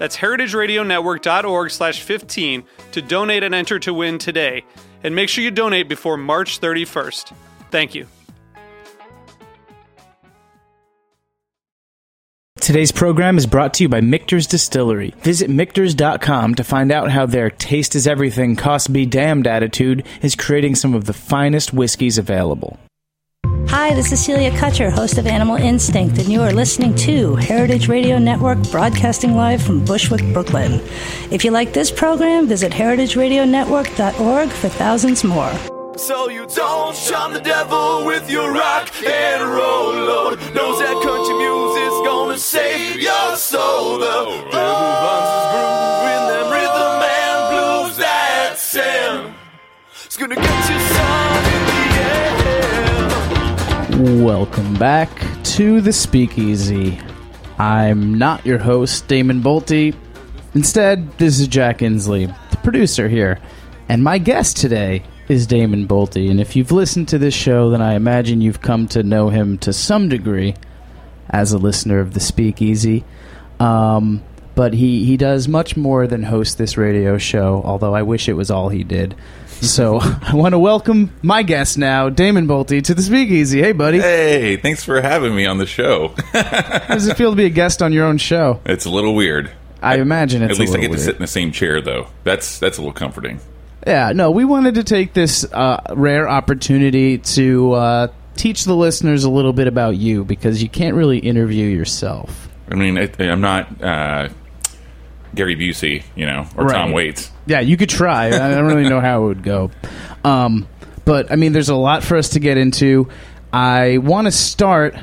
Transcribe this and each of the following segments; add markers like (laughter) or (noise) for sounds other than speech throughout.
That's heritageradionetwork.org slash 15 to donate and enter to win today. And make sure you donate before March 31st. Thank you. Today's program is brought to you by Michter's Distillery. Visit Michter's.com to find out how their taste is everything, cost be damned attitude is creating some of the finest whiskeys available. Hi, this is Celia Kutcher, host of Animal Instinct, and you are listening to Heritage Radio Network broadcasting live from Bushwick, Brooklyn. If you like this program, visit heritageradionetwork.org for thousands more. So you don't shun the devil with your rock and roll load. Knows that country music's gonna save your soul. The Welcome back to the Speakeasy. I'm not your host, Damon Boelte. Instead, this is Jack Inslee, the producer here. And my guest today is Damon Boelte. And if you've listened to this show, then I imagine you've come to know him to some degree as a listener of the Speakeasy. Um, but he, he does much more than host this radio show, although I wish it was all he did. So (laughs) I want to welcome my guest now, Damon Boelte, to the Speakeasy. Hey, buddy. Hey, thanks for having me on the show. How does it feel to be a guest on your own show? it's a little weird. I imagine it's At least I get to sit in the same chair, though. That's that's a little comforting. Yeah, no, we wanted to take this uh, rare opportunity to uh, teach the listeners a little bit about you because you can't really interview yourself. I mean, I, I'm not uh, Gary Busey, you know, or Right. Tom Waits. Yeah, you could try. I don't really know how it would go. Um, but, I mean, there's a lot for us to get into. I want to start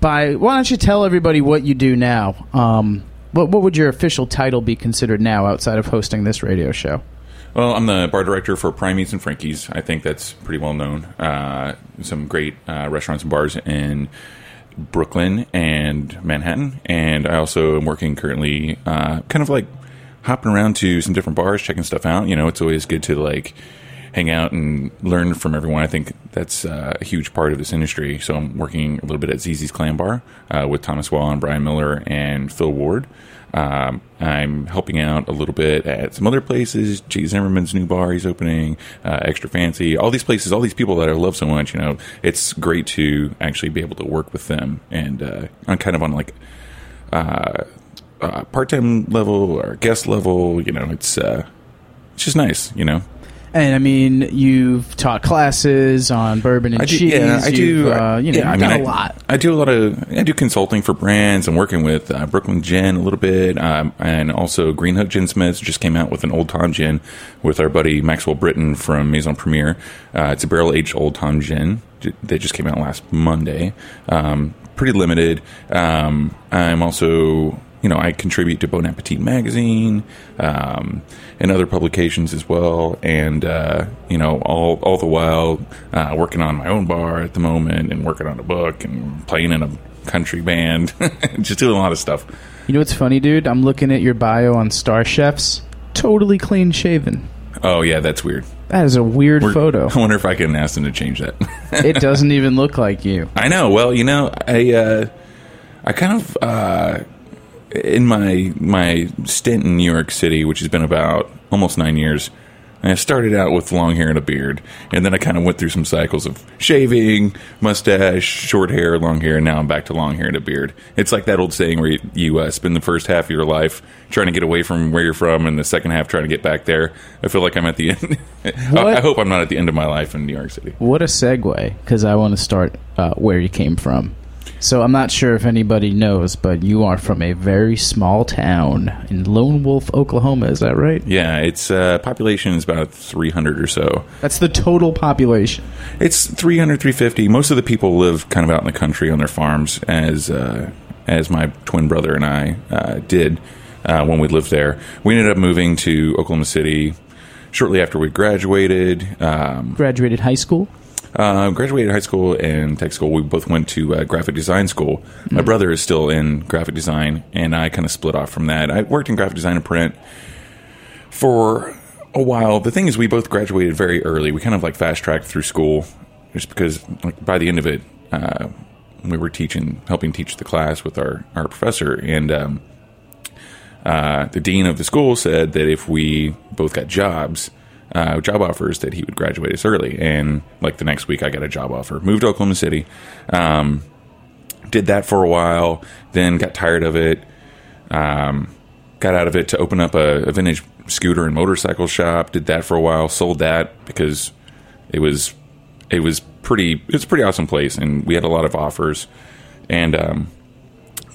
by why don't you tell everybody what you do now? Um, what, what would your official title be considered now outside of hosting this radio show? Well, I'm the bar director for Prime Meats and Frankie's. I think that's pretty well known. Uh, some great uh, restaurants and bars in Brooklyn and Manhattan. And I also am working currently, uh, kind of like hopping around to some different bars, checking stuff out. You know, it's always good to like hang out and learn from everyone. I think that's uh, a huge part of this industry. So I'm working a little bit at ZZ's Clam Bar uh, with Thomas Waugh and Brian Miller and Phil Ward. Um, I'm helping out a little bit at some other places. Jay Zimmerman's new bar he's opening, uh, Extra Fancy, all these places, all these people that I love so much. You know, it's great to actually be able to work with them and uh, on kind of on like uh, uh, part time level or guest level. You know, it's uh, it's just nice. You know. And I mean, you've taught classes on bourbon and I do, cheese. yeah, I do. Uh, you know, yeah, you've done I a mean, I- lot. I do a lot of. I do consulting for brands. I'm working with uh, Brooklyn Gin a little bit, um, and also Greenhook Ginsmiths just came out with an Old Tom gin with our buddy Maxwell Britten from Maison Premiere. Uh, it's a barrel aged Old Tom gin that just came out last Monday. Um, pretty limited. Um, I'm also you know, I contribute to Bon Appetit magazine um, and other publications as well, and uh, you know, all all the while uh, working on my own bar at the moment, and working on a book, and playing in a country band, (laughs) just doing a lot of stuff. You know what's funny, dude? I'm looking at your bio on Star Chefs. Totally clean shaven. Oh yeah, that's weird. That is a weird We're- photo. (laughs) I wonder if I can ask them to change that. it (laughs) doesn't even look like you. I know. Well, you know, I uh, I kind of uh, in my my stint in New York City, which has been about almost nine years. I started out with long hair and a beard, and then I kind of went through some cycles of shaving, mustache, short hair, long hair, and now I'm back to long hair and a beard. It's like that old saying where you, you uh, spend the first half of your life trying to get away from where you're from, and the second half trying to get back there. I feel like I'm at the end. (laughs) I, I hope I'm not at the end of my life in New York City. What a segue, because I want to start uh, where you came from. So I'm not sure if anybody knows, but you are from a very small town in Lone Wolf, Oklahoma. Is that right? Yeah, its uh, population is about 300 or so. That's the total population. It's 300, 350. Most of the people live kind of out in the country on their farms, as uh, as my twin brother and I uh, did uh, when we lived there. We ended up moving to Oklahoma City shortly after we graduated. Um, Graduated high school. Uh, graduated high school and tech school. We both went to uh, graphic design school. My brother is still in graphic design, and I kind of split off from that. I worked in graphic design and print for a while. The thing is, we both graduated very early. We kind of like fast tracked through school, just because like by the end of it, uh, we were teaching, helping teach the class with our our professor, and um, uh, the dean of the school said that if we both got jobs, uh, job offers, that he would graduate us early. And like the next week, I got a job offer. Moved to Oklahoma City. Um, did that for a while, then got tired of it. Um, got out of it to open up a, a vintage scooter and motorcycle shop. Did that for a while. Sold that because it was it was pretty. It's a pretty awesome place, and we had a lot of offers. And um,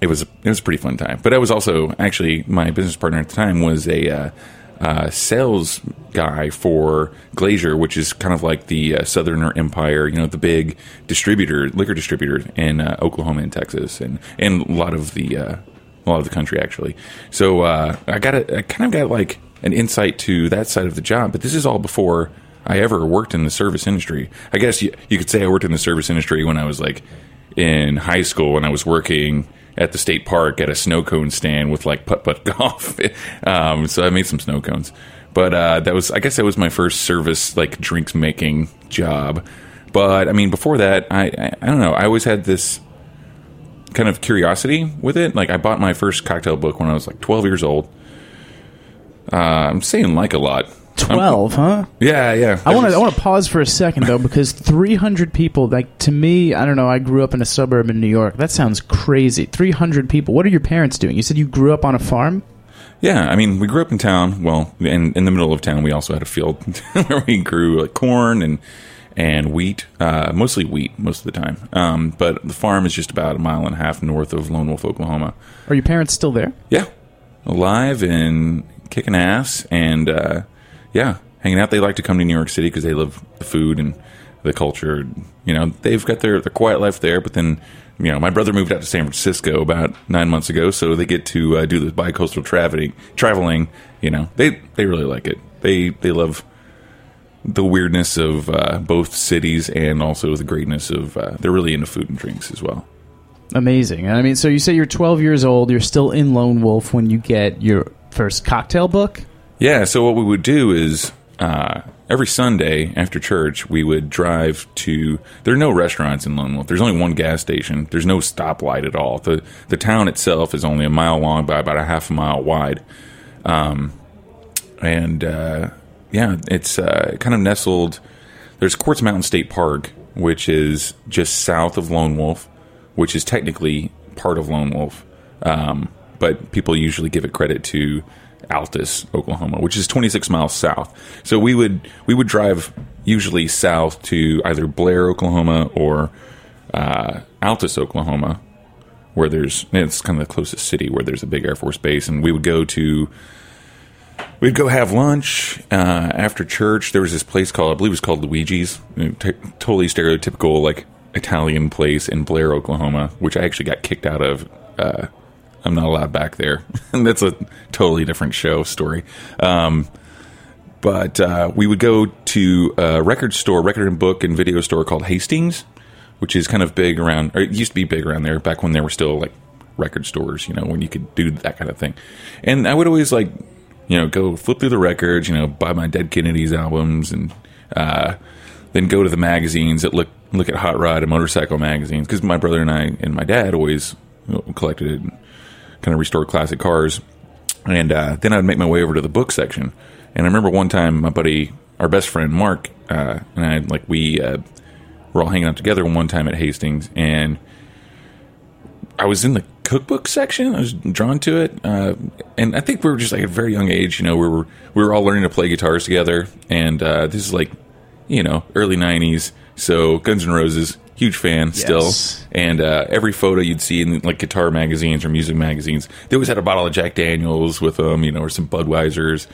it was it was a pretty fun time. But I was also actually my business partner at the time was a uh, uh, sales guy for Glacier, which is kind of like the uh, Southerner Empire, you know, the big distributor, liquor distributor in uh, Oklahoma and Texas, and and a lot of the uh, a lot of the country actually. So uh, I got a, I kind of got like an insight to that side of the job, but this is all before I ever worked in the service industry. I guess you, you could say I worked in the service industry when I was like in high school when I was working at the state park at a snow cone stand with like putt putt (laughs) golf. um, so I made some snow cones, but uh, that was I guess that was my first service like drinks making job. But I mean, before that, I, I I don't know. I always had this kind of curiosity with it. Like I bought my first cocktail book when I was like 12 years old. Uh, I'm saying like a lot. Twelve, huh? Yeah, yeah. I want to. I want to pause for a second though, because 300 people. Like to me, I don't know. I grew up in a suburb in New York. That sounds crazy. 300 people. What are your parents doing? You said you grew up on a farm. Yeah, I mean, we grew up in town. Well, in in the middle of town, we also had a field (laughs) where we grew like corn and and wheat, uh, mostly wheat most of the time. Um, but the farm is just about a mile and a half north of Lone Wolf, Oklahoma. Are your parents still there? Yeah, alive and kicking ass, and uh, yeah, hanging out. They like to come to New York City because they love the food and the culture. You know, they've got their their quiet life there, but then. You know, my brother moved out to San Francisco about nine months ago, so they get to uh, do the bi-coastal traveling. Traveling, you know, they they really like it. They they love the weirdness of uh, both cities and also the greatness of. Uh, they're really into food and drinks as well. Amazing. I mean, so you say you're 12 years old. You're still in Lone Wolf when you get your first cocktail book. Yeah, so what we would do is uh, every Sunday after church, we would drive to. There are no restaurants in Lone Wolf. There's only one gas station. There's no stoplight at all. the The town itself is only a mile long by about a half a mile wide, um, and uh, yeah, it's uh, kind of nestled. There's Quartz Mountain State Park, which is just south of Lone Wolf, which is technically part of Lone Wolf, um, but people usually give it credit to Altus, Oklahoma, which is 26 miles south. So we would we would drive usually south to either Blair, Oklahoma, or uh, Altus, Oklahoma, where there's it's kind of the closest city where there's a big Air Force base, and we would go to we'd go have lunch uh, after church. There was this place called I believe it was called Luigi's, t- totally stereotypical like Italian place in Blair, Oklahoma, which I actually got kicked out of. Uh, I'm not allowed back there, (laughs) and that's a totally different show story. Um, but uh, we would go to a record store, record and book and video store called Hastings, which is kind of big around, or it used to be big around there back when there were still like record stores, you know, when you could do that kind of thing. And I would always like, you know, go flip through the records, you know, buy my Dead Kennedys albums, and uh, then go to the magazines that look look at hot rod and motorcycle magazines because my brother and I and my dad always collected kind of restore classic cars. And uh, then I'd make my way over to the book section, And I remember one time my buddy, our best friend Mark, uh, and I like we uh, were all hanging out together one time at Hastings, and I was in the cookbook section. I was drawn to it, uh, and I think we were just like a very young age. You know, we were we were all learning to play guitars together, and uh, this is like you know early '90s. So Guns N' Roses, huge fan still, and uh, every photo you'd see in like guitar magazines or music magazines, they always had a bottle of Jack Daniels with them, you know, or some Budweisers.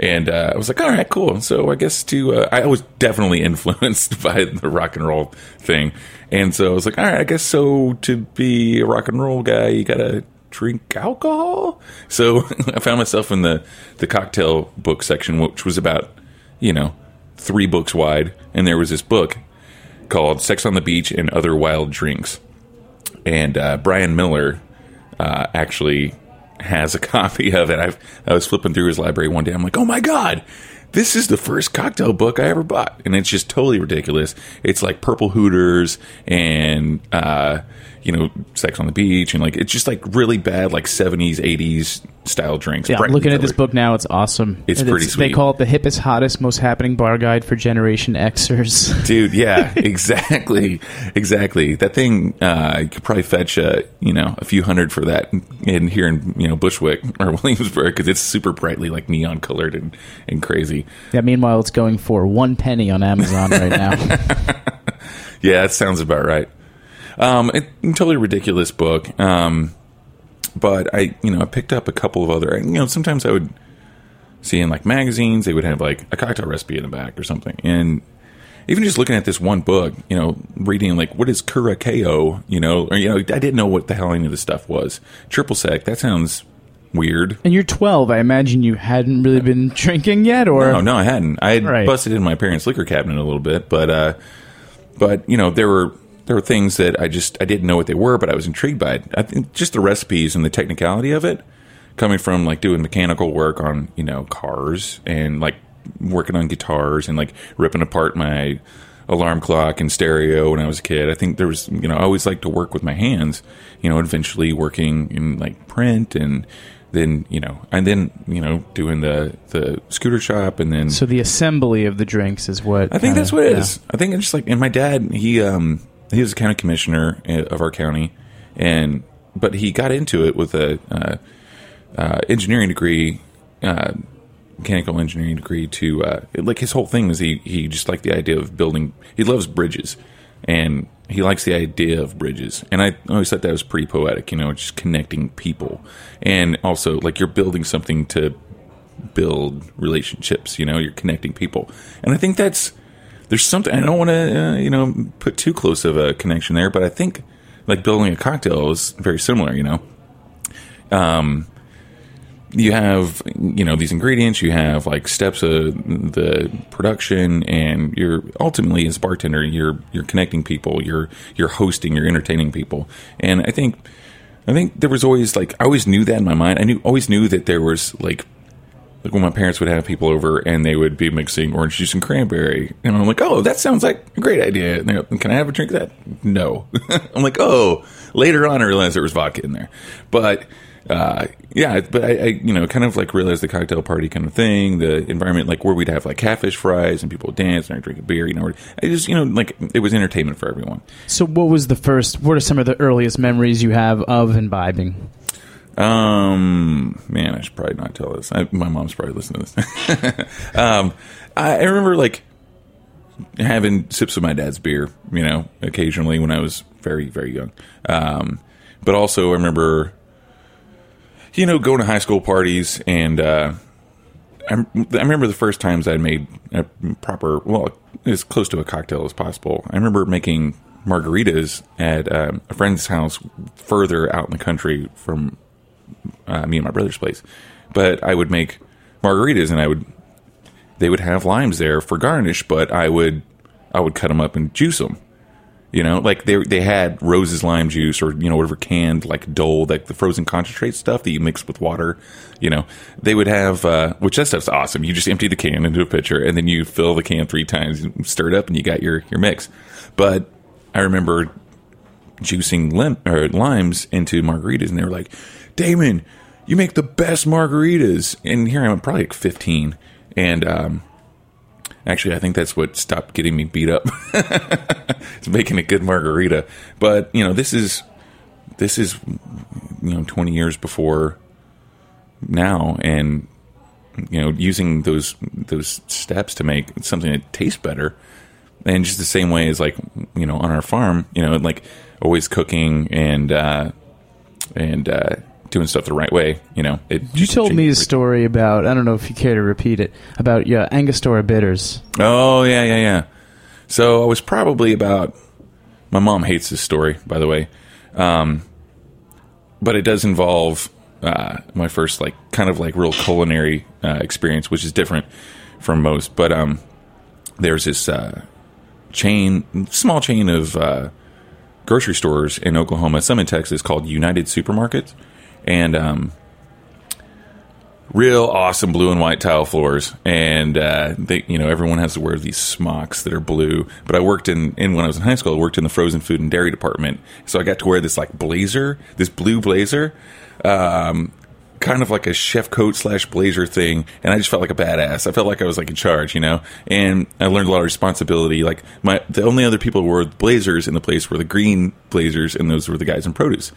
And uh, I was like, all right, cool. So I guess to uh, I was definitely (laughs) influenced (laughs) by the rock and roll thing, and so I was like, all right, I guess so to be a rock and roll guy, you gotta drink alcohol. So (laughs) I found myself in the the cocktail book section, which was about you know three books wide, and there was this book called Sex on the Beach and Other Wild Drinks. And uh, Brian Miller uh, actually has a (laughs) copy of it. I've, I was flipping through his library one day. I'm like, oh my God, this is the first cocktail book I ever bought. And it's just totally ridiculous. It's like Purple Hooters and, uh, you know, Sex on the Beach. And like, it's just like really bad, like 70s, 80s style drinks. Yeah, I'm looking at this book now. It's awesome. It's pretty Sweet. They call it the hippest, hottest, most happening bar guide for Generation Xers. (laughs) dude yeah exactly exactly that thing uh you could probably fetch uh you know a few hundred for that in here in you know bushwick (laughs) or williamsburg because it's super brightly like neon colored and and crazy yeah. Meanwhile, it's going for one penny on Amazon right now. (laughs) yeah that sounds about right um it, totally ridiculous book um but i you know i picked up a couple of other you know sometimes i would see in like magazines they would have like a cocktail recipe in the back or something and even just looking at this one book, you know, reading like what is Curacao, you know, or you know, I didn't know what the hell any of this stuff was. Triple sec, that sounds weird. and you're 12. I imagine you hadn't really been (laughs) drinking yet, or No, no, I hadn't. I had Right. busted in my parents' liquor cabinet a little bit, but uh, but you know, there were there were things that I just I didn't know what they were, but I was intrigued by it. I think just the recipes and the technicality of it, coming from like doing mechanical work on you know cars and like working on guitars and like ripping apart my alarm clock and stereo when I was a kid. I think there was you know I always liked to work with my hands. You know, eventually working in like print and then you know and then you know doing the the scooter shop and then so the assembly of the drinks is what I think kinda- that's what it yeah. is. I think it's just like, and my dad, he um he was a county commissioner uh, of our county, and but he got into it with a uh, uh, engineering degree, uh, mechanical engineering degree. To uh, like his whole thing was he he just liked the idea of building. He loves bridges, and he likes the idea of bridges. And I always thought that was pretty poetic. You know, just connecting people, and also like you're building something to build relationships. You know, you're connecting people, and I think that's there's something. I don't want to uh, you know put too close of a connection there, but I think like building a cocktail is very similar. You know, um, you have you know these ingredients, you have like steps of the production, and you're ultimately as a bartender, you're you're connecting people, you're you're hosting, you're entertaining people, and I think. I think there was always like I always knew that in my mind. I knew always knew that there was like like when my parents would have people over and they would be mixing orange juice and cranberry, and I'm like, oh, that sounds like a great idea. And they go, Can I have a drink of that? No. (laughs) I'm like, oh. Later on, I realized there was vodka in there, but uh, yeah, but I, I, you know, kind of like realized the cocktail party kind of thing, the environment, like where we'd have like catfish fries and people would dance and I drink a beer, you know, I just, you know, like it was entertainment for everyone. So, what was the first? What are some of the earliest memories you have of imbibing? Um, man, I should probably not tell this. I, my mom's probably listening to this. (laughs) um, I, I remember like having sips of my dad's beer, you know, occasionally when I was very, very young. Um, but also I remember, you know, going to high school parties and, uh, I, I remember the first times I made a proper, well, as close to a cocktail as possible. I remember making margaritas at um, a friend's house further out in the country from uh, me and my brother's place. But I would make margaritas, and I would they would have limes there for garnish, but I would I would cut them up and juice them. You know, like they they had Rose's lime juice or you know whatever canned like Dole, like the frozen concentrate stuff that you mix with water. You know, they would have uh, which that stuff's awesome. You just empty the can into a pitcher and then you fill the can three times, and stir it up, and you got your your mix. But I remember juicing lim- or limes into margaritas, and they were like, "Damon, you make the best margaritas." And here I'm probably like 15, and um, actually, I think that's what stopped getting me beat up. (laughs) it's making a good margarita, but you know, this is this is you know 20 years before now, and you know, using those those steps to make something that tastes better. And just the same way as like you know on our farm, you know, like always cooking and uh, and uh, doing stuff the right way. You know, it You told me a story about, I don't know if you care to repeat it, about yeah, Angostura bitters. Oh yeah, yeah, yeah. So I was probably about. My mom hates this story, by the way, um, but it does involve uh, my first like kind of like real culinary uh, experience, which is different from most. But um, there's this uh, chain, small chain of uh, grocery stores in Oklahoma, some in Texas, called United Supermarkets, and um, real awesome blue and white tile floors. And uh, they you know everyone has to wear these smocks that are blue. But i worked in, in when i was in high school i worked in the frozen food and dairy department. So i got to wear this like blazer this blue blazer. Um, kind of like a chef coat slash blazer thing and i just felt like a badass i felt like i was like in charge you know and i learned a lot of responsibility like my the only other people who wore blazers in the place were the green blazers and those were the guys in produce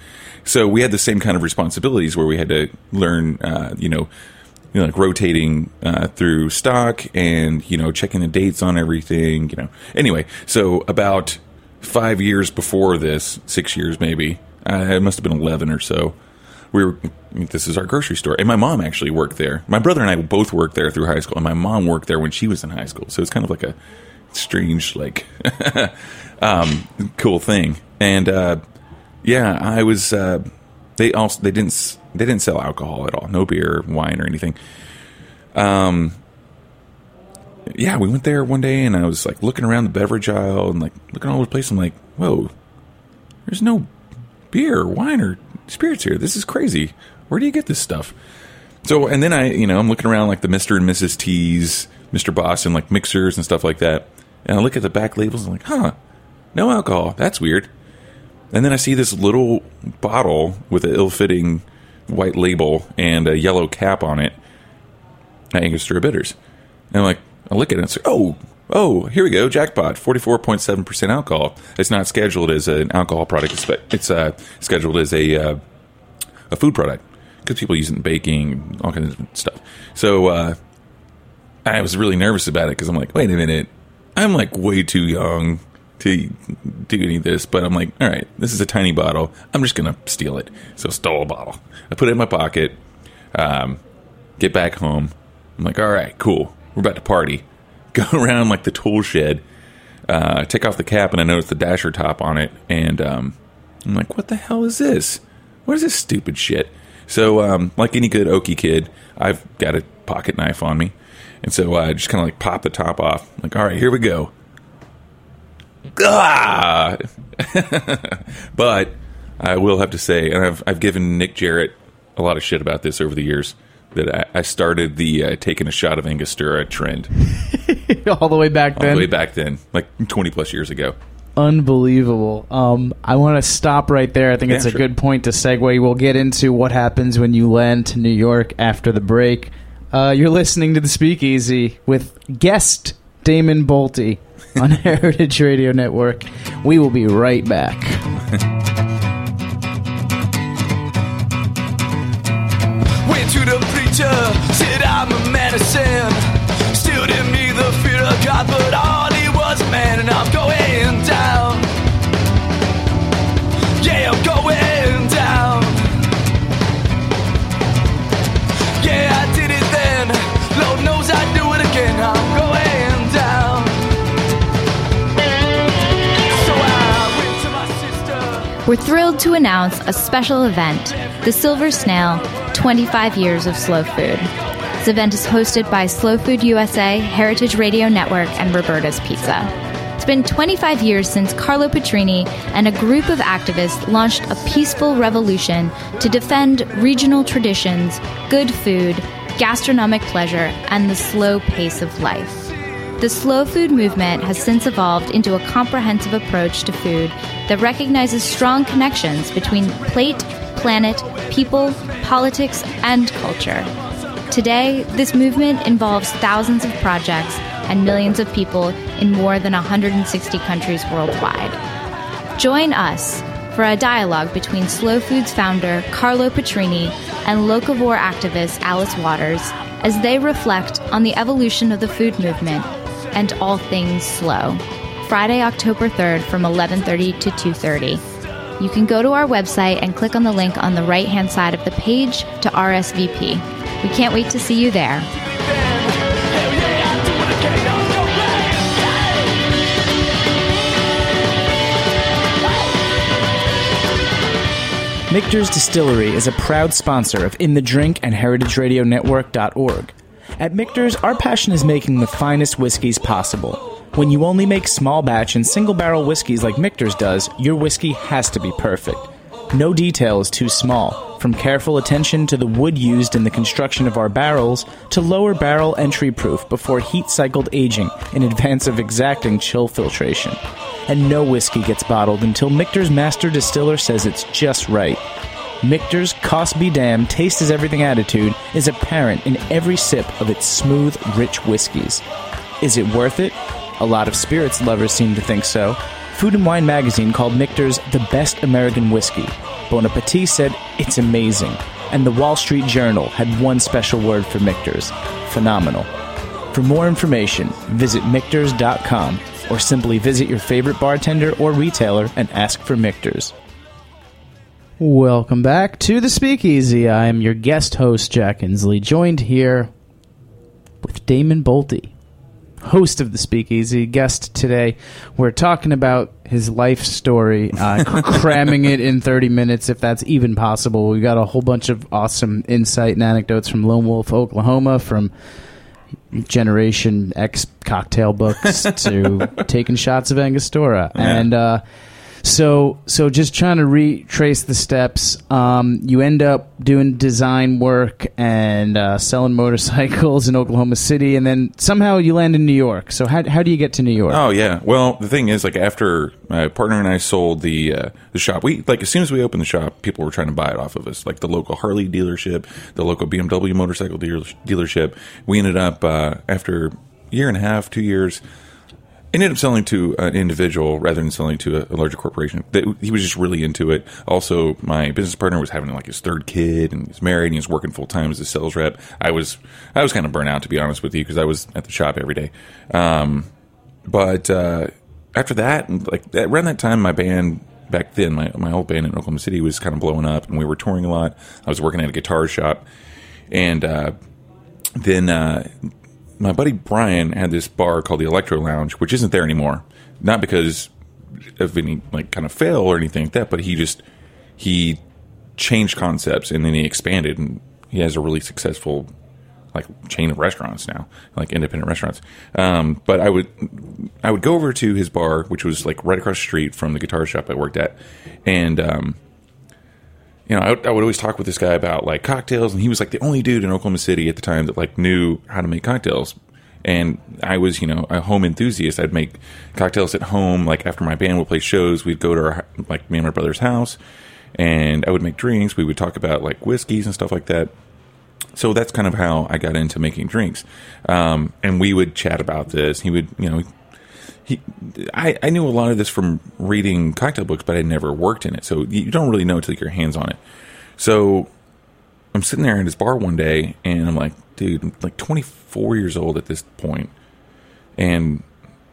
so we had the same kind of responsibilities where we had to learn uh, you know you know, like rotating uh, through stock and you know checking the dates on everything. You know, anyway. So about five years before this, six years maybe, uh, it must have been eleven or so. We were. This is our grocery store, and my mom actually worked there. My brother and I both worked there through high school, and my mom worked there when she was in high school. So it's kind of like a strange, like, (laughs) um, cool thing. And uh, yeah, I was. Uh, they also they didn't they didn't sell alcohol at all, no beer, wine, or anything. Um, yeah, we went there one day, and I was like looking around the beverage aisle and like looking all over the place. I'm like, whoa, there's no beer, wine, or spirits here. This is crazy. Where do you get this stuff? So, and then I, you know, I'm looking around like the Mister and Mrs. T's, Mister Boston, like mixers and stuff like that. And I look at the back labels and I'm like, huh, no alcohol. That's weird. And then I see this little bottle with an ill-fitting white label and a yellow cap on it. Angostura bitters. And I'm like, I look at it and say, oh, oh, here we go, jackpot, 44.7% alcohol. It's not scheduled as an alcohol product. It's, it's uh, scheduled as a, uh, a food product because people use it in baking all kinds of stuff. So uh, I was really nervous about it because I'm like, wait a minute, I'm like way too young to do any of this, but I'm like, all right, this is a tiny bottle. I'm just gonna steal it. So stole a bottle. I put it in my pocket. Um, get back home. I'm like, all right, cool. We're about to party. (laughs) Go around like the tool shed. Uh, take off the cap, and I notice the dasher top on it, and um, I'm like, what the hell is this? What is this stupid shit? So, um, like any good Okie kid, I've got a pocket knife on me, and so I just kind of like pop the top off. like, all right, here we go. Ah! (laughs) but I will have to say, and I've I've given Nick Jarrett a lot of shit about this over the years. That I, I started the uh, taking a shot of Angostura trend (laughs) All the way back all then. the way back then, like twenty plus years ago. Unbelievable. Um, I want to stop right there. I think it's Yeah, a sure. good point to segue. We'll get into what happens when you land to New York after the break. Uh, you're listening to the Speakeasy with guest Damon Boelte (laughs) on Heritage Radio Network. We will be right back. Went to the preacher, said I'm a medicine. Still in me the fear of God, but all he was a man, and I'm going We're thrilled to announce a special event, the Silver Snail 25 Years of Slow Food. This event is hosted by Slow Food USA, Heritage Radio Network, and Roberta's Pizza. It's been 25 years since Carlo Petrini and a group of activists launched a peaceful revolution to defend regional traditions, good food, gastronomic pleasure, and the slow pace of life. The slow food movement has since evolved into a comprehensive approach to food that recognizes strong connections between plate, planet, people, politics, and culture. Today, this movement involves thousands of projects and millions of people in more than 160 countries worldwide. Join us for a dialogue between Slow Foods founder Carlo Petrini and locavore activist Alice Waters as they reflect on the evolution of the food movement and all things slow. Friday, October 3rd from 11:30 to 2:30. You can go to our website and click on the link on the right-hand side of the page to RSVP. We can't wait to see you there. Michter's Distillery is a proud sponsor of In the Drink and HeritageRadioNetwork.org. At Michter's, our passion is making the finest whiskeys possible. When you only make small batch and single barrel whiskeys like Michter's does, your whiskey has to be perfect. No detail is too small, from careful attention to the wood used in the construction of our barrels to lower barrel entry proof before heat cycled aging in advance of exacting chill filtration. And no whiskey gets bottled until Michter's master distiller says it's just right. Michter's cost be damned, taste is everything attitude is apparent in every sip of its smooth, rich whiskeys. Is it worth it? A lot of spirits lovers seem to think so. Food and Wine magazine called Michter's the best American whiskey. Bon Appetit said it's amazing. And the Wall Street Journal had one special word for Michter's phenomenal. For more information, visit Michters.com or simply visit your favorite bartender or retailer and ask for Michter's. Welcome back to the Speakeasy. I am your guest host, Jack Inslee, joined here with Damon Boelte, host of the Speakeasy, guest today. We're talking about his life story, uh, (laughs) cramming it in 30 minutes, if that's even possible. We got a whole bunch of awesome insight and anecdotes from Lone Wolf, Oklahoma, from Generation X cocktail books (laughs) to taking shots of Angostura, and uh, so so just trying to retrace the steps. Um, you end up doing design work and uh, selling motorcycles in Oklahoma City, and then somehow you land in New York. So how how do you get to New York? Oh yeah. Well, the thing is, like after my partner and I sold the uh, the shop, we like as soon as we opened the shop, people were trying to buy it off of us. Like the local Harley dealership, the local BMW motorcycle dealership. We ended up uh, after year and a half, two years. Ended up selling to an individual rather than selling to a, a larger corporation. That he was just really into it. Also, my business partner was having like his third kid, and he's married, and he was working full time as a sales rep. I was, I was kind of burnt out to be honest with you because I was at the shop every day. Um, but uh, after that, like around that time, my band back then, my my old band in Oklahoma City was kind of blowing up, and we were touring a lot. I was working at a guitar shop, and uh, then uh, my buddy Brian had this bar called the Electro Lounge, which isn't there anymore. Not because of any like kind of fail or anything like that, but he just he changed concepts and then he expanded, and he has a really successful like chain of restaurants now, like independent restaurants. Um, but I would I would go over to his bar, which was like right across the street from the guitar shop I worked at, and um, you know, I, would- I would always talk with this guy about like cocktails, and he was like the only dude in Oklahoma City at the time that like knew how to make cocktails. And I was, you know, a home enthusiast. I'd make cocktails at home. Like after my band would play shows, we'd go to our like me and my brother's house, and I would make drinks. We would talk about like whiskeys and stuff like that. So that's kind of how I got into making drinks. Um, and we would chat about this. He would, you know, he, I, I knew a lot of this from reading cocktail books, but I never worked in it. So you don't really know until you get your hands on it. So I'm sitting there at his bar one day and I'm like, dude, I'm like 24 years old at this point, And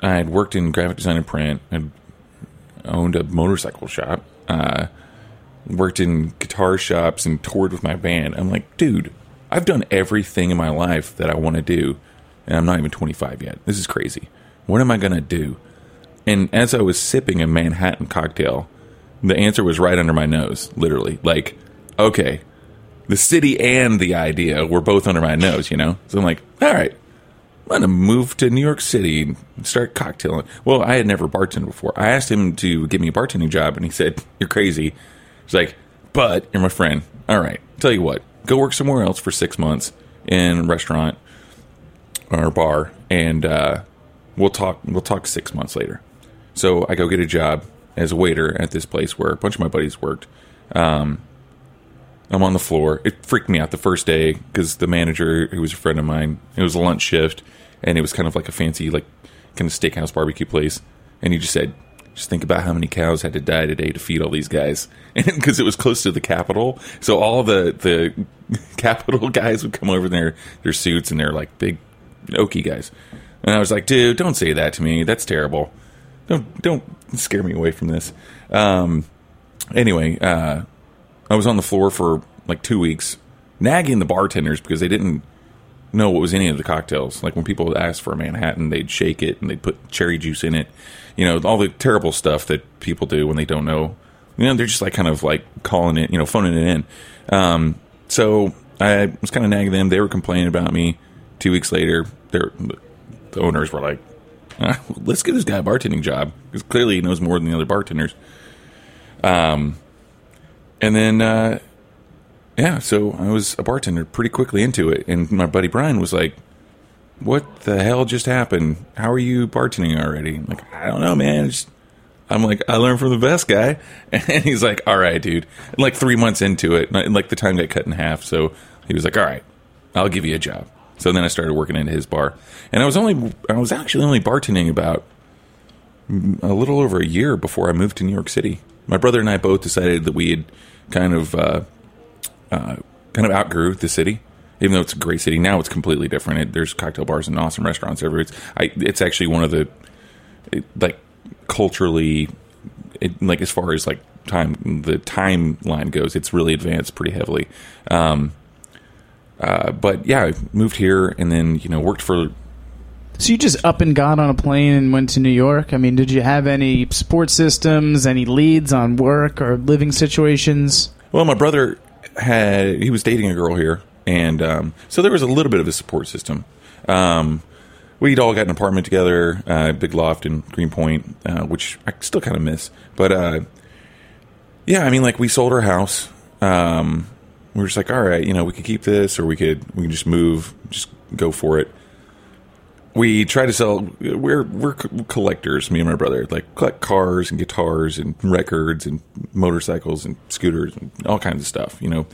I had worked in graphic design and print. I'd owned a motorcycle shop. Uh, worked in guitar shops and toured with my band. I'm like, dude, I've done everything in my life that I want to do, and I'm not even 25 yet. This is crazy. What am I going to do? And as I was sipping a Manhattan cocktail, the answer was right under my nose, literally. Like, okay, the city and the idea were both under my nose, you know? So I'm like, all right, I'm going to move to New York City and start cocktailing. Well, I had never bartended before. I asked him to give me a bartending job, and he said, You're crazy. He's like, But you're my friend. All right, tell you what, go work somewhere else for six months in a restaurant or bar, and uh, we'll talk. We'll talk six months later. So I go get a job as a waiter at this place where a bunch of my buddies worked. Um, I'm on the floor. It freaked me out the first day because the manager, who was a friend of mine, it was a lunch shift, and it was kind of like a fancy, like kind of steakhouse barbecue place. And he just said, "Just think about how many cows had to die today to feed all these guys." (laughs) Because it was close to the Capitol, so all the the (laughs) Capitol (laughs) guys would come over in their their suits and they're like big Okie guys. And I was like, "Dude, don't say that to me. That's terrible. Don't don't scare me away from this." Um, anyway, uh, I was on the floor for like two weeks, nagging the bartenders because they didn't know what was in any of the cocktails. Like when people would ask for a Manhattan, they'd shake it and they'd put cherry juice in it. You know, all the terrible stuff that people do when they don't know. You know, they're just like kind of like calling it, you know, phoning it in. Um, so I was kind of nagging them. They were complaining about me. Two weeks later, their the owners were like, "Ah, "Let's get this guy a bartending job because clearly he knows more than the other bartenders." Um, and then uh, yeah, so I was a bartender pretty quickly into it, and my buddy Brian was like, "What the hell just happened? How are you bartending already?" I'm like, I don't know, man. Just, I'm like, I learned from the best guy, (laughs) and he's like, "All right, dude." And like three months into it, and like the time got cut in half, so he was like, "All right, I'll give you a job." So then I started working into his bar, and I was only, I was actually only bartending about a little over a year before I moved to New York City. My brother and I both decided that we had kind of uh, uh, kind of outgrew the city. Even though it's a great city now, it's completely different. It, there's cocktail bars and awesome restaurants everywhere. It's, I, it's actually one of the it, like culturally, it, like as far as like time the timeline goes, it's really advanced pretty heavily. Um, uh, but yeah, I moved here and then you know worked for So you just up and got on a plane and went to New York? I mean, did you have any support systems, any leads on work or living situations? Well, my brother had he was dating a girl here, and um, so there was a little bit of a support system. Um, we'd all got an apartment together, uh, big loft in Greenpoint, uh, which I still kind of miss. But uh, yeah, I mean, like we sold our house. Um, we were just like, all right, you know, we could keep this, or we could we could just move, just go for it. We try to sell. We're we're collectors. Me and my brother like collect cars and guitars and records and motorcycles and scooters and all kinds of stuff. You know.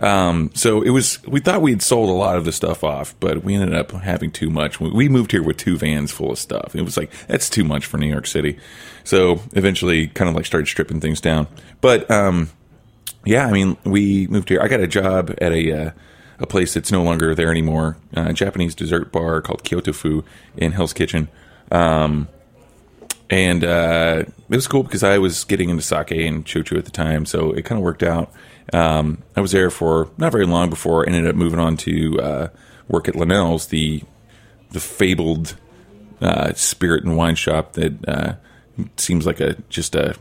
Um, so it was. We thought we'd sold a lot of the stuff off, but we ended up having too much. We moved here with two vans full of stuff. It was like that's too much for New York City. So eventually, kind of like started stripping things down. But um, yeah, I mean, we moved here. I got a job at a uh, a place that's no longer there anymore, uh, a Japanese dessert bar called Kyotofu in Hell's Kitchen. Um, and uh, it was cool because I was getting into sake and shochu at the time, so it kind of worked out. Um, I was there for not very long before I ended up moving on to uh, work at LeNell's, the the fabled uh, spirit and wine shop that uh, seems like a just a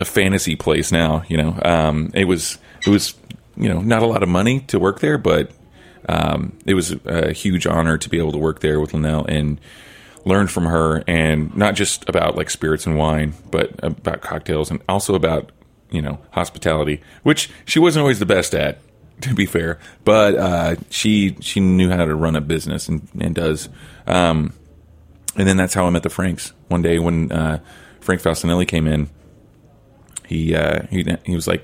a fantasy place now. You know, um, it was it was you know not a lot of money to work there, but um, it was a huge honor to be able to work there with LeNell and learn from her, and not just about like spirits and wine, but about cocktails and also about you know hospitality, which she wasn't always the best at. (laughs) To be fair, but uh, she she knew how to run a business and, and does. Um, and then that's how I met the Franks. One day when uh, Frank Falcinelli came in, he uh, he he was like,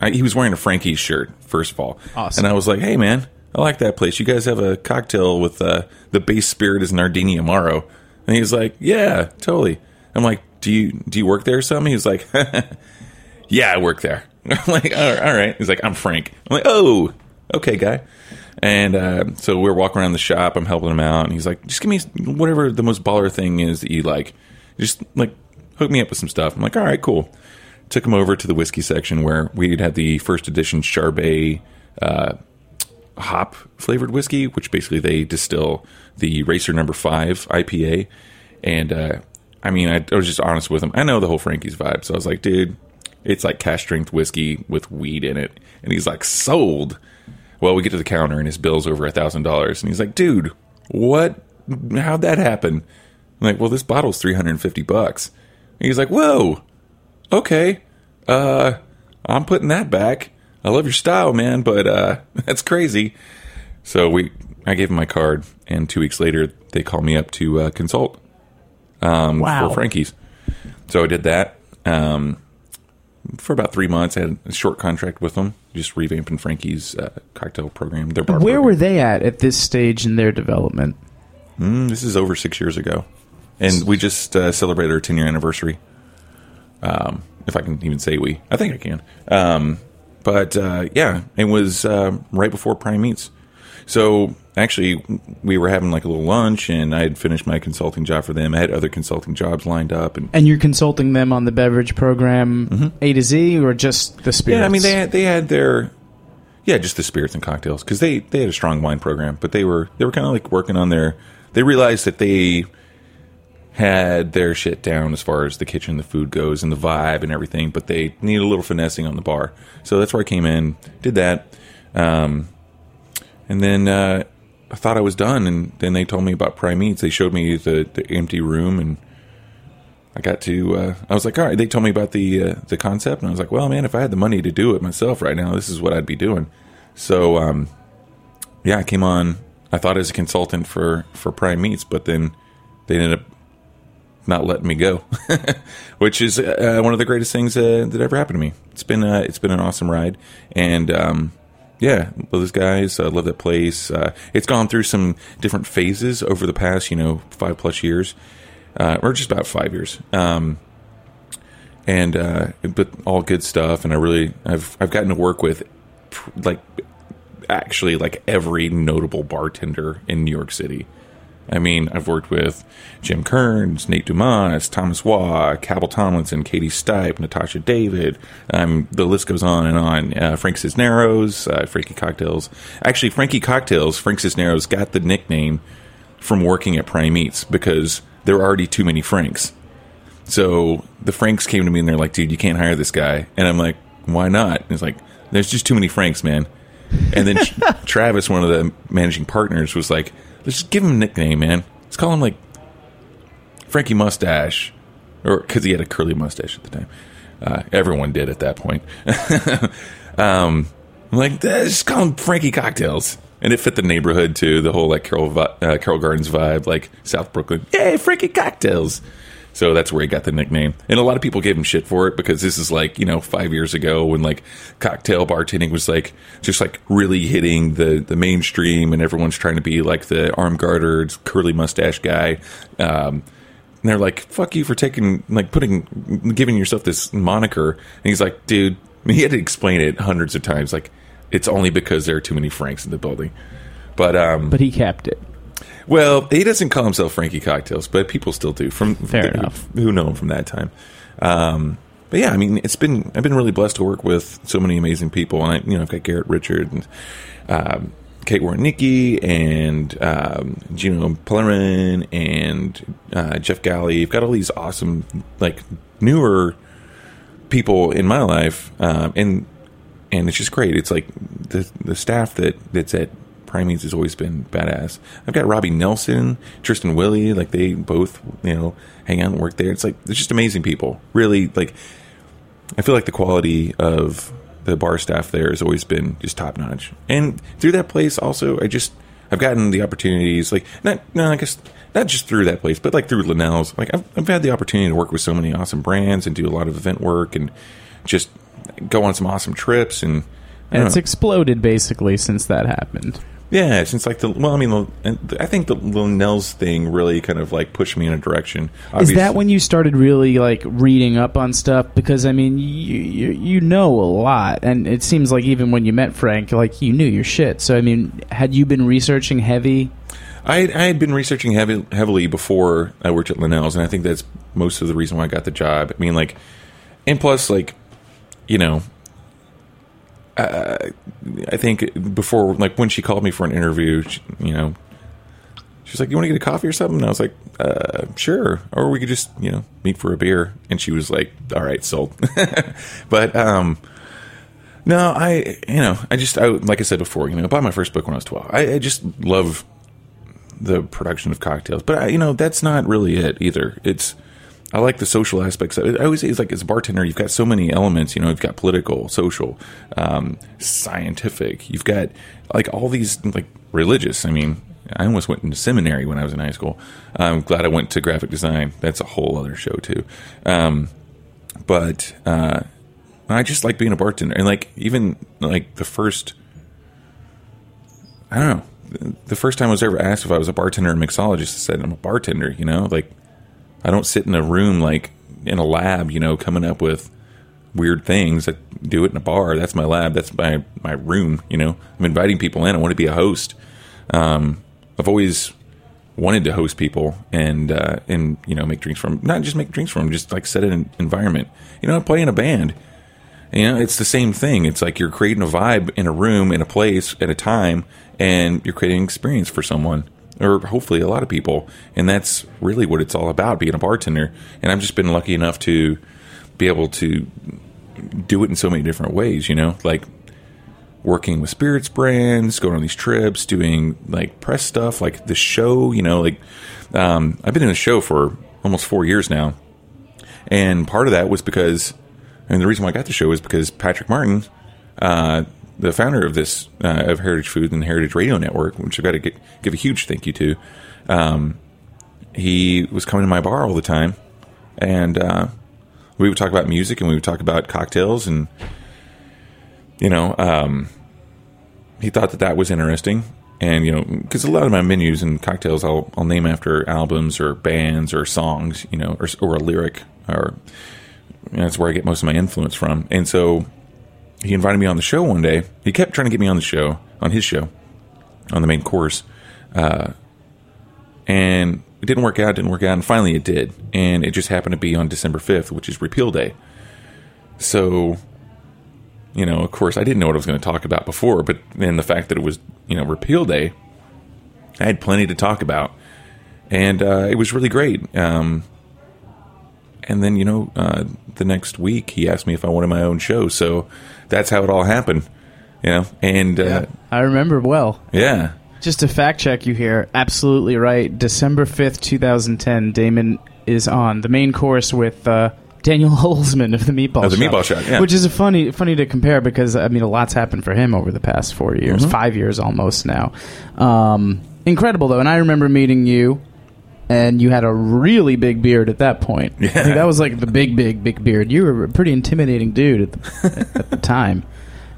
I, he was wearing a Frankie's shirt first of all, Awesome. and I was like, hey man, I like that place. You guys have a cocktail with uh, the base spirit is Nardini Amaro, and he's like, yeah, totally. I'm like, do you do you work there or something? He's like, (laughs) yeah, I work there. (laughs) I'm like, all right. He's like, I'm Frank. I'm like, oh, okay, guy. And uh, so we're walking around the shop. I'm helping him out, and he's like, just give me whatever the most baller thing is that you like. Just like hook me up with some stuff. I'm like, all right, cool. Took him over to the whiskey section where we'd had the first edition Charbay uh, hop flavored whiskey, which basically they distill the Racer Number Five IPA. And uh, I mean, I, I was just honest with him. I know the whole Frankie's vibe, so I was like, dude, it's like cash strength whiskey with weed in it. And he's like, sold. Well, we get to the counter and his bill's over a thousand dollars, and he's like, dude, what? How'd that happen? I'm like, well, this bottle's three hundred and fifty bucks. He's like, whoa, okay, uh, I'm putting that back. I love your style, man, but uh, (laughs) that's crazy. So we, I gave him my card, and two weeks later, they called me up to uh, consult um, Wow. for Frankie's. So I did that. Um, for about three months. I had a short contract with them, just revamping Frankie's uh, cocktail program. Their bar Where program. were they at at this stage in their development? Mm, this is over six years ago, and we just uh, celebrated our ten year anniversary. Um, if I can even say we, I think I can. Um, but uh, yeah, it was uh, right before Prime Meats. So actually, we were having like a little lunch, and I had finished my consulting job for them. I had other consulting jobs lined up, and And you're consulting them on the beverage program A to Z, or just the spirits? Yeah, I mean they had, they had their yeah, just the spirits and cocktails because they they had a strong wine program, but they were they were kind of like working on their. They realized that they had their shit down as far as the kitchen, the food goes, and the vibe and everything, but they needed a little finessing on the bar. So that's where I came in, did that, um, and then uh, I thought I was done, and then they told me about Prime Meats. They showed me the, the empty room and. I got to. Uh, I was like, all right. They told me about the uh, the concept, and I was like, well, man, if I had the money to do it myself right now, this is what I'd be doing. So, um, yeah, I came on. I thought as a consultant for for Prime Meats, but then they ended up not letting me go, (laughs) which is uh, one of the greatest things uh, that ever happened to me. It's been uh, it's been an awesome ride, and um, yeah, love those guys. I love that place. Uh, it's gone through some different phases over the past, you know, five plus years, uh, or just about five years. Um, and uh, but all good stuff. And I really, I've I've gotten to work with like actually like every notable bartender in New York City. I mean, I've worked with Jim Kearns, Nate Dumas, Thomas Waugh, Cabell Tomlinson, Katie Stipe, Natasha David. Um, the list goes on and on. Uh, Frank Cisneros, uh, Frankie Cocktails. Actually, Frankie Cocktails, Frank Cisneros got the nickname from working at Prime Meats because there were already too many Franks. So the Franks came to me and they're like, dude, you can't hire this guy. And I'm like, why not? And it's like, there's just too many Franks, man. And then (laughs) Travis, one of the managing partners, was like, let's just give him a nickname, man. Let's call him like Frankie Mustache. Or because he had a curly mustache at the time. Uh, everyone did at that point. (laughs) um, I'm like, "Eh, just call him Frankie Cocktails. And it fit the neighborhood too, the whole like Carroll, vi- uh, Carroll Gardens vibe, like South Brooklyn. Yay, Frankie Cocktails. So that's where he got the nickname. And a lot of people gave him shit for it because this is like, you know, five years ago when like cocktail bartending was like just like really hitting the, the mainstream and everyone's trying to be like the arm gartered, curly mustache guy. Um, and they're like, fuck you for taking, like putting, giving yourself this moniker. And he's like, dude, he had to explain it hundreds of times. Like, it's only because there are too many Franks in the building. But, um, but he kept it. Well, he doesn't call himself Frankie Cocktails, but people still do from Fair who, enough. who know him from that time. Um, but yeah, I mean, it's been I've been really blessed to work with so many amazing people, and I, you know, I've got Garrett Richard and um, Kate Warnicki and um, Gino Pellerin and uh, Jeff Galley. I've got all these awesome, like newer people in my life, um, and and it's just great. It's like the the staff that that's at Prime's has always been badass. I've got Robbie Nelson, Tristan Willey, like they both you know hang out and work there. It's like they're just amazing people. Really, like I feel like the quality of the bar staff there has always been just top notch. And through that place, also, I just I've gotten the opportunities, like not no, I guess not just through that place, but like through LeNell's. Like I've, I've had the opportunity to work with so many awesome brands and do a lot of event work and just go on some awesome trips and. And it's know. exploded basically since that happened. Yeah, since like the well, I mean, and I think the LeNell's thing really kind of like pushed me in a direction. Is that when you started really like reading up on stuff? Because I mean, you, you you know a lot, and it seems like even when you met Frank, like you knew your shit. So I mean, had you been researching heavy? I I had been researching heavy, heavily before I worked at LeNell's, and I think that's most of the reason why I got the job. I mean, like, and plus, like, you know, uh, I think before, like, when she called me for an interview, she, you know, she was like, "You want to get a coffee or something?" And I was like, uh, "Sure," or we could just, you know, meet for a beer. And she was like, "All right, sold." (laughs) but um, no, I, you know, I just, I, like I said before, you know, I bought my first book when I was twelve. I, I just love the production of cocktails, but I, you know, that's not really it either. It's I like the social aspects. I always say it's like as a bartender, you've got so many elements. You know, you've got political, social, um, scientific. You've got like all these like religious. I mean, I almost went into seminary when I was in high school. I'm glad I went to graphic design. That's a whole other show too. Um, but uh, I just like being a bartender, and like even like the first, I don't know, the first time I was ever asked if I was a bartender and mixologist, I said I'm a bartender. You know, like I don't sit in a room like in a lab, you know, coming up with weird things. I do it in a bar. That's my lab. That's my my room. You know, I'm inviting people in. I want to be a host. Um, I've always wanted to host people and uh, and you know make drinks from not just make drinks from them, just like set an environment. You know, I play in a band. You know, it's the same thing. It's like you're creating a vibe in a room, in a place, at a time, and you're creating an experience for someone, or hopefully a lot of people. And that's really what it's all about, being a bartender. And I've just been lucky enough to be able to do it in so many different ways, you know, like working with spirits brands, going on these trips, doing like press stuff, like the show, you know, like um, I've been in the show for almost four years now. And part of that was because, and the reason why I got the show is because Patrick Martin, uh, the founder of this, uh, of Heritage Food and Heritage Radio Network, which I've got to get, give a huge thank you to, um, he was coming to my bar all the time. And, uh, we would talk about music and we would talk about cocktails and you know um, he thought that that was interesting and you know because a lot of my menus and cocktails I'll, I'll name after albums or bands or songs you know or, or a lyric or you know, that's where I get most of my influence from and so he invited me on the show one day he kept trying to get me on the show on his show on the main course uh, and it didn't work out, didn't work out, and finally it did. And it just happened to be on December 5th, which is Repeal Day. So, you know, of course, I didn't know what I was going to talk about before, but then the fact that it was, you know, Repeal Day, I had plenty to talk about. And uh, it was really great. Um, and then, you know, uh, the next week he asked me if I wanted my own show. So that's how it all happened, you know? And uh, I remember well. yeah. Just to fact check you here, absolutely right. December 5th, 2010, Damon is on the main course with uh, Daniel (laughs) Holzman of the Meatball Of the Meatball Shop, yeah. Which is a funny funny to compare because, I mean, a lot's happened for him over the past four years, Mm-hmm. five years almost now. Um, incredible, though. And I remember meeting you, and you had a really big beard at that point. I think that was like the big, big, big beard. You were a pretty intimidating dude at the, at the (laughs) time.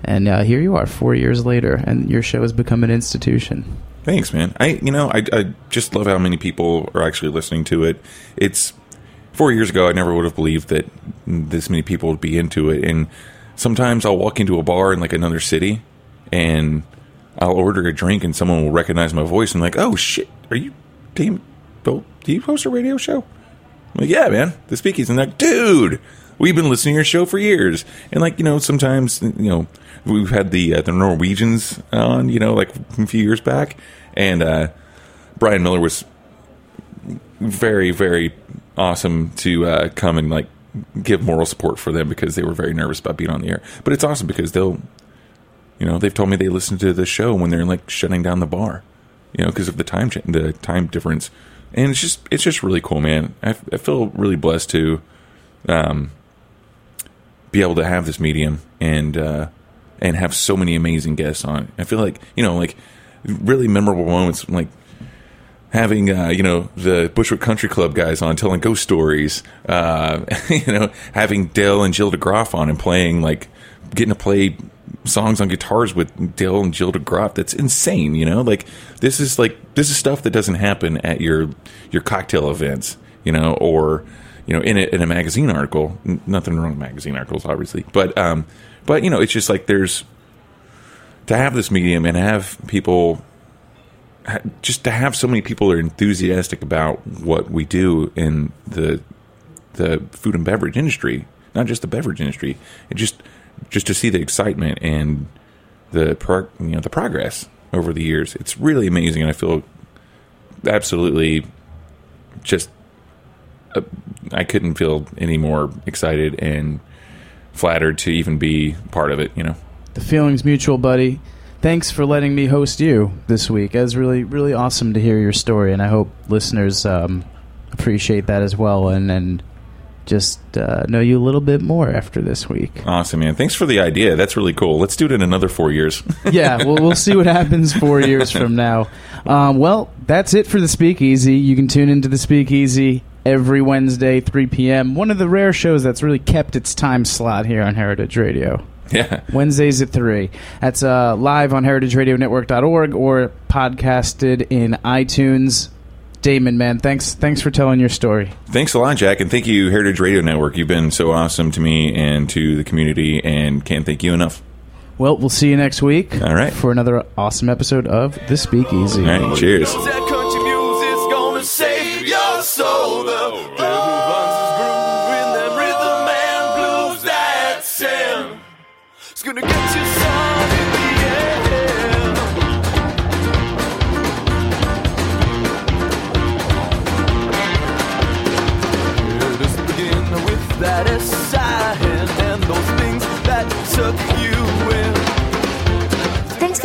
And uh, here you are, four years later, and your show has become an institution. Thanks, man. I you know I I just love how many people are actually listening to it. It's four years ago I never would have believed that this many people would be into it. And sometimes I'll walk into a bar in like another city, and I'll order a drink, and someone will recognize my voice and like, oh shit, are you Dame? Do you host a radio show? I'm like, yeah, man, the speakeasy. And like, dude, we've been listening to your show for years. And like, you know, sometimes, you know, we've had the uh, the Norwegians on, you know, like a few years back, and uh, Brian Miller was very, very awesome to uh, come and like give moral support for them because they were very nervous about being on the air. But it's awesome because they'll, you know, they've told me they listen to the show when they're like shutting down the bar, you know, because of the time cha- the time difference, and it's just it's just really cool, man. I, I feel really blessed to, um, be able to have this medium and uh, and have so many amazing guests on. I feel like you know, like really memorable moments, like having uh, you know the Bushwick Country Club guys on telling ghost stories. Uh, (laughs) you know, having Dale and Jill DeGroff on and playing like getting to play songs on guitars with Dale and Jill DeGroff. That's insane. You know, like this is like this is stuff that doesn't happen at your your cocktail events. You know, or you know in a, in a magazine article. N- Nothing wrong with magazine articles, obviously, but um, but you know, it's just like there's to have this medium and have people just to have so many people that are enthusiastic about what we do in the the food and beverage industry, not just the beverage industry. It just just to see the excitement and the pro, you know the progress over the years. It's really amazing, and I feel absolutely just uh, I couldn't feel any more excited and flattered to even be part of it. You know. The feeling's mutual, buddy. Thanks for letting me host you this week. It was really, really awesome to hear your story, and I hope listeners um, appreciate that as well, and and just uh, know you a little bit more after this week. Awesome, man. Thanks for the idea. That's really cool. Let's do it in another four years. (laughs) yeah, well, we'll see what happens four years from now. Um, well, that's it for the Speakeasy. You can tune into the Speakeasy every Wednesday, 3 p.m. One of the rare shows that's really kept its time slot here on Heritage Radio. (laughs) Yeah. Wednesdays at 3. That's uh, live on heritageradionetwork.org or podcasted in iTunes. Damon, man, thanks thanks for telling your story. Thanks a lot, Jack, and thank you, Heritage Radio Network. You've been so awesome to me and to the community, and can't thank you enough. Well, we'll see you next week. All right. For another awesome episode of The Speakeasy. All right, cheers.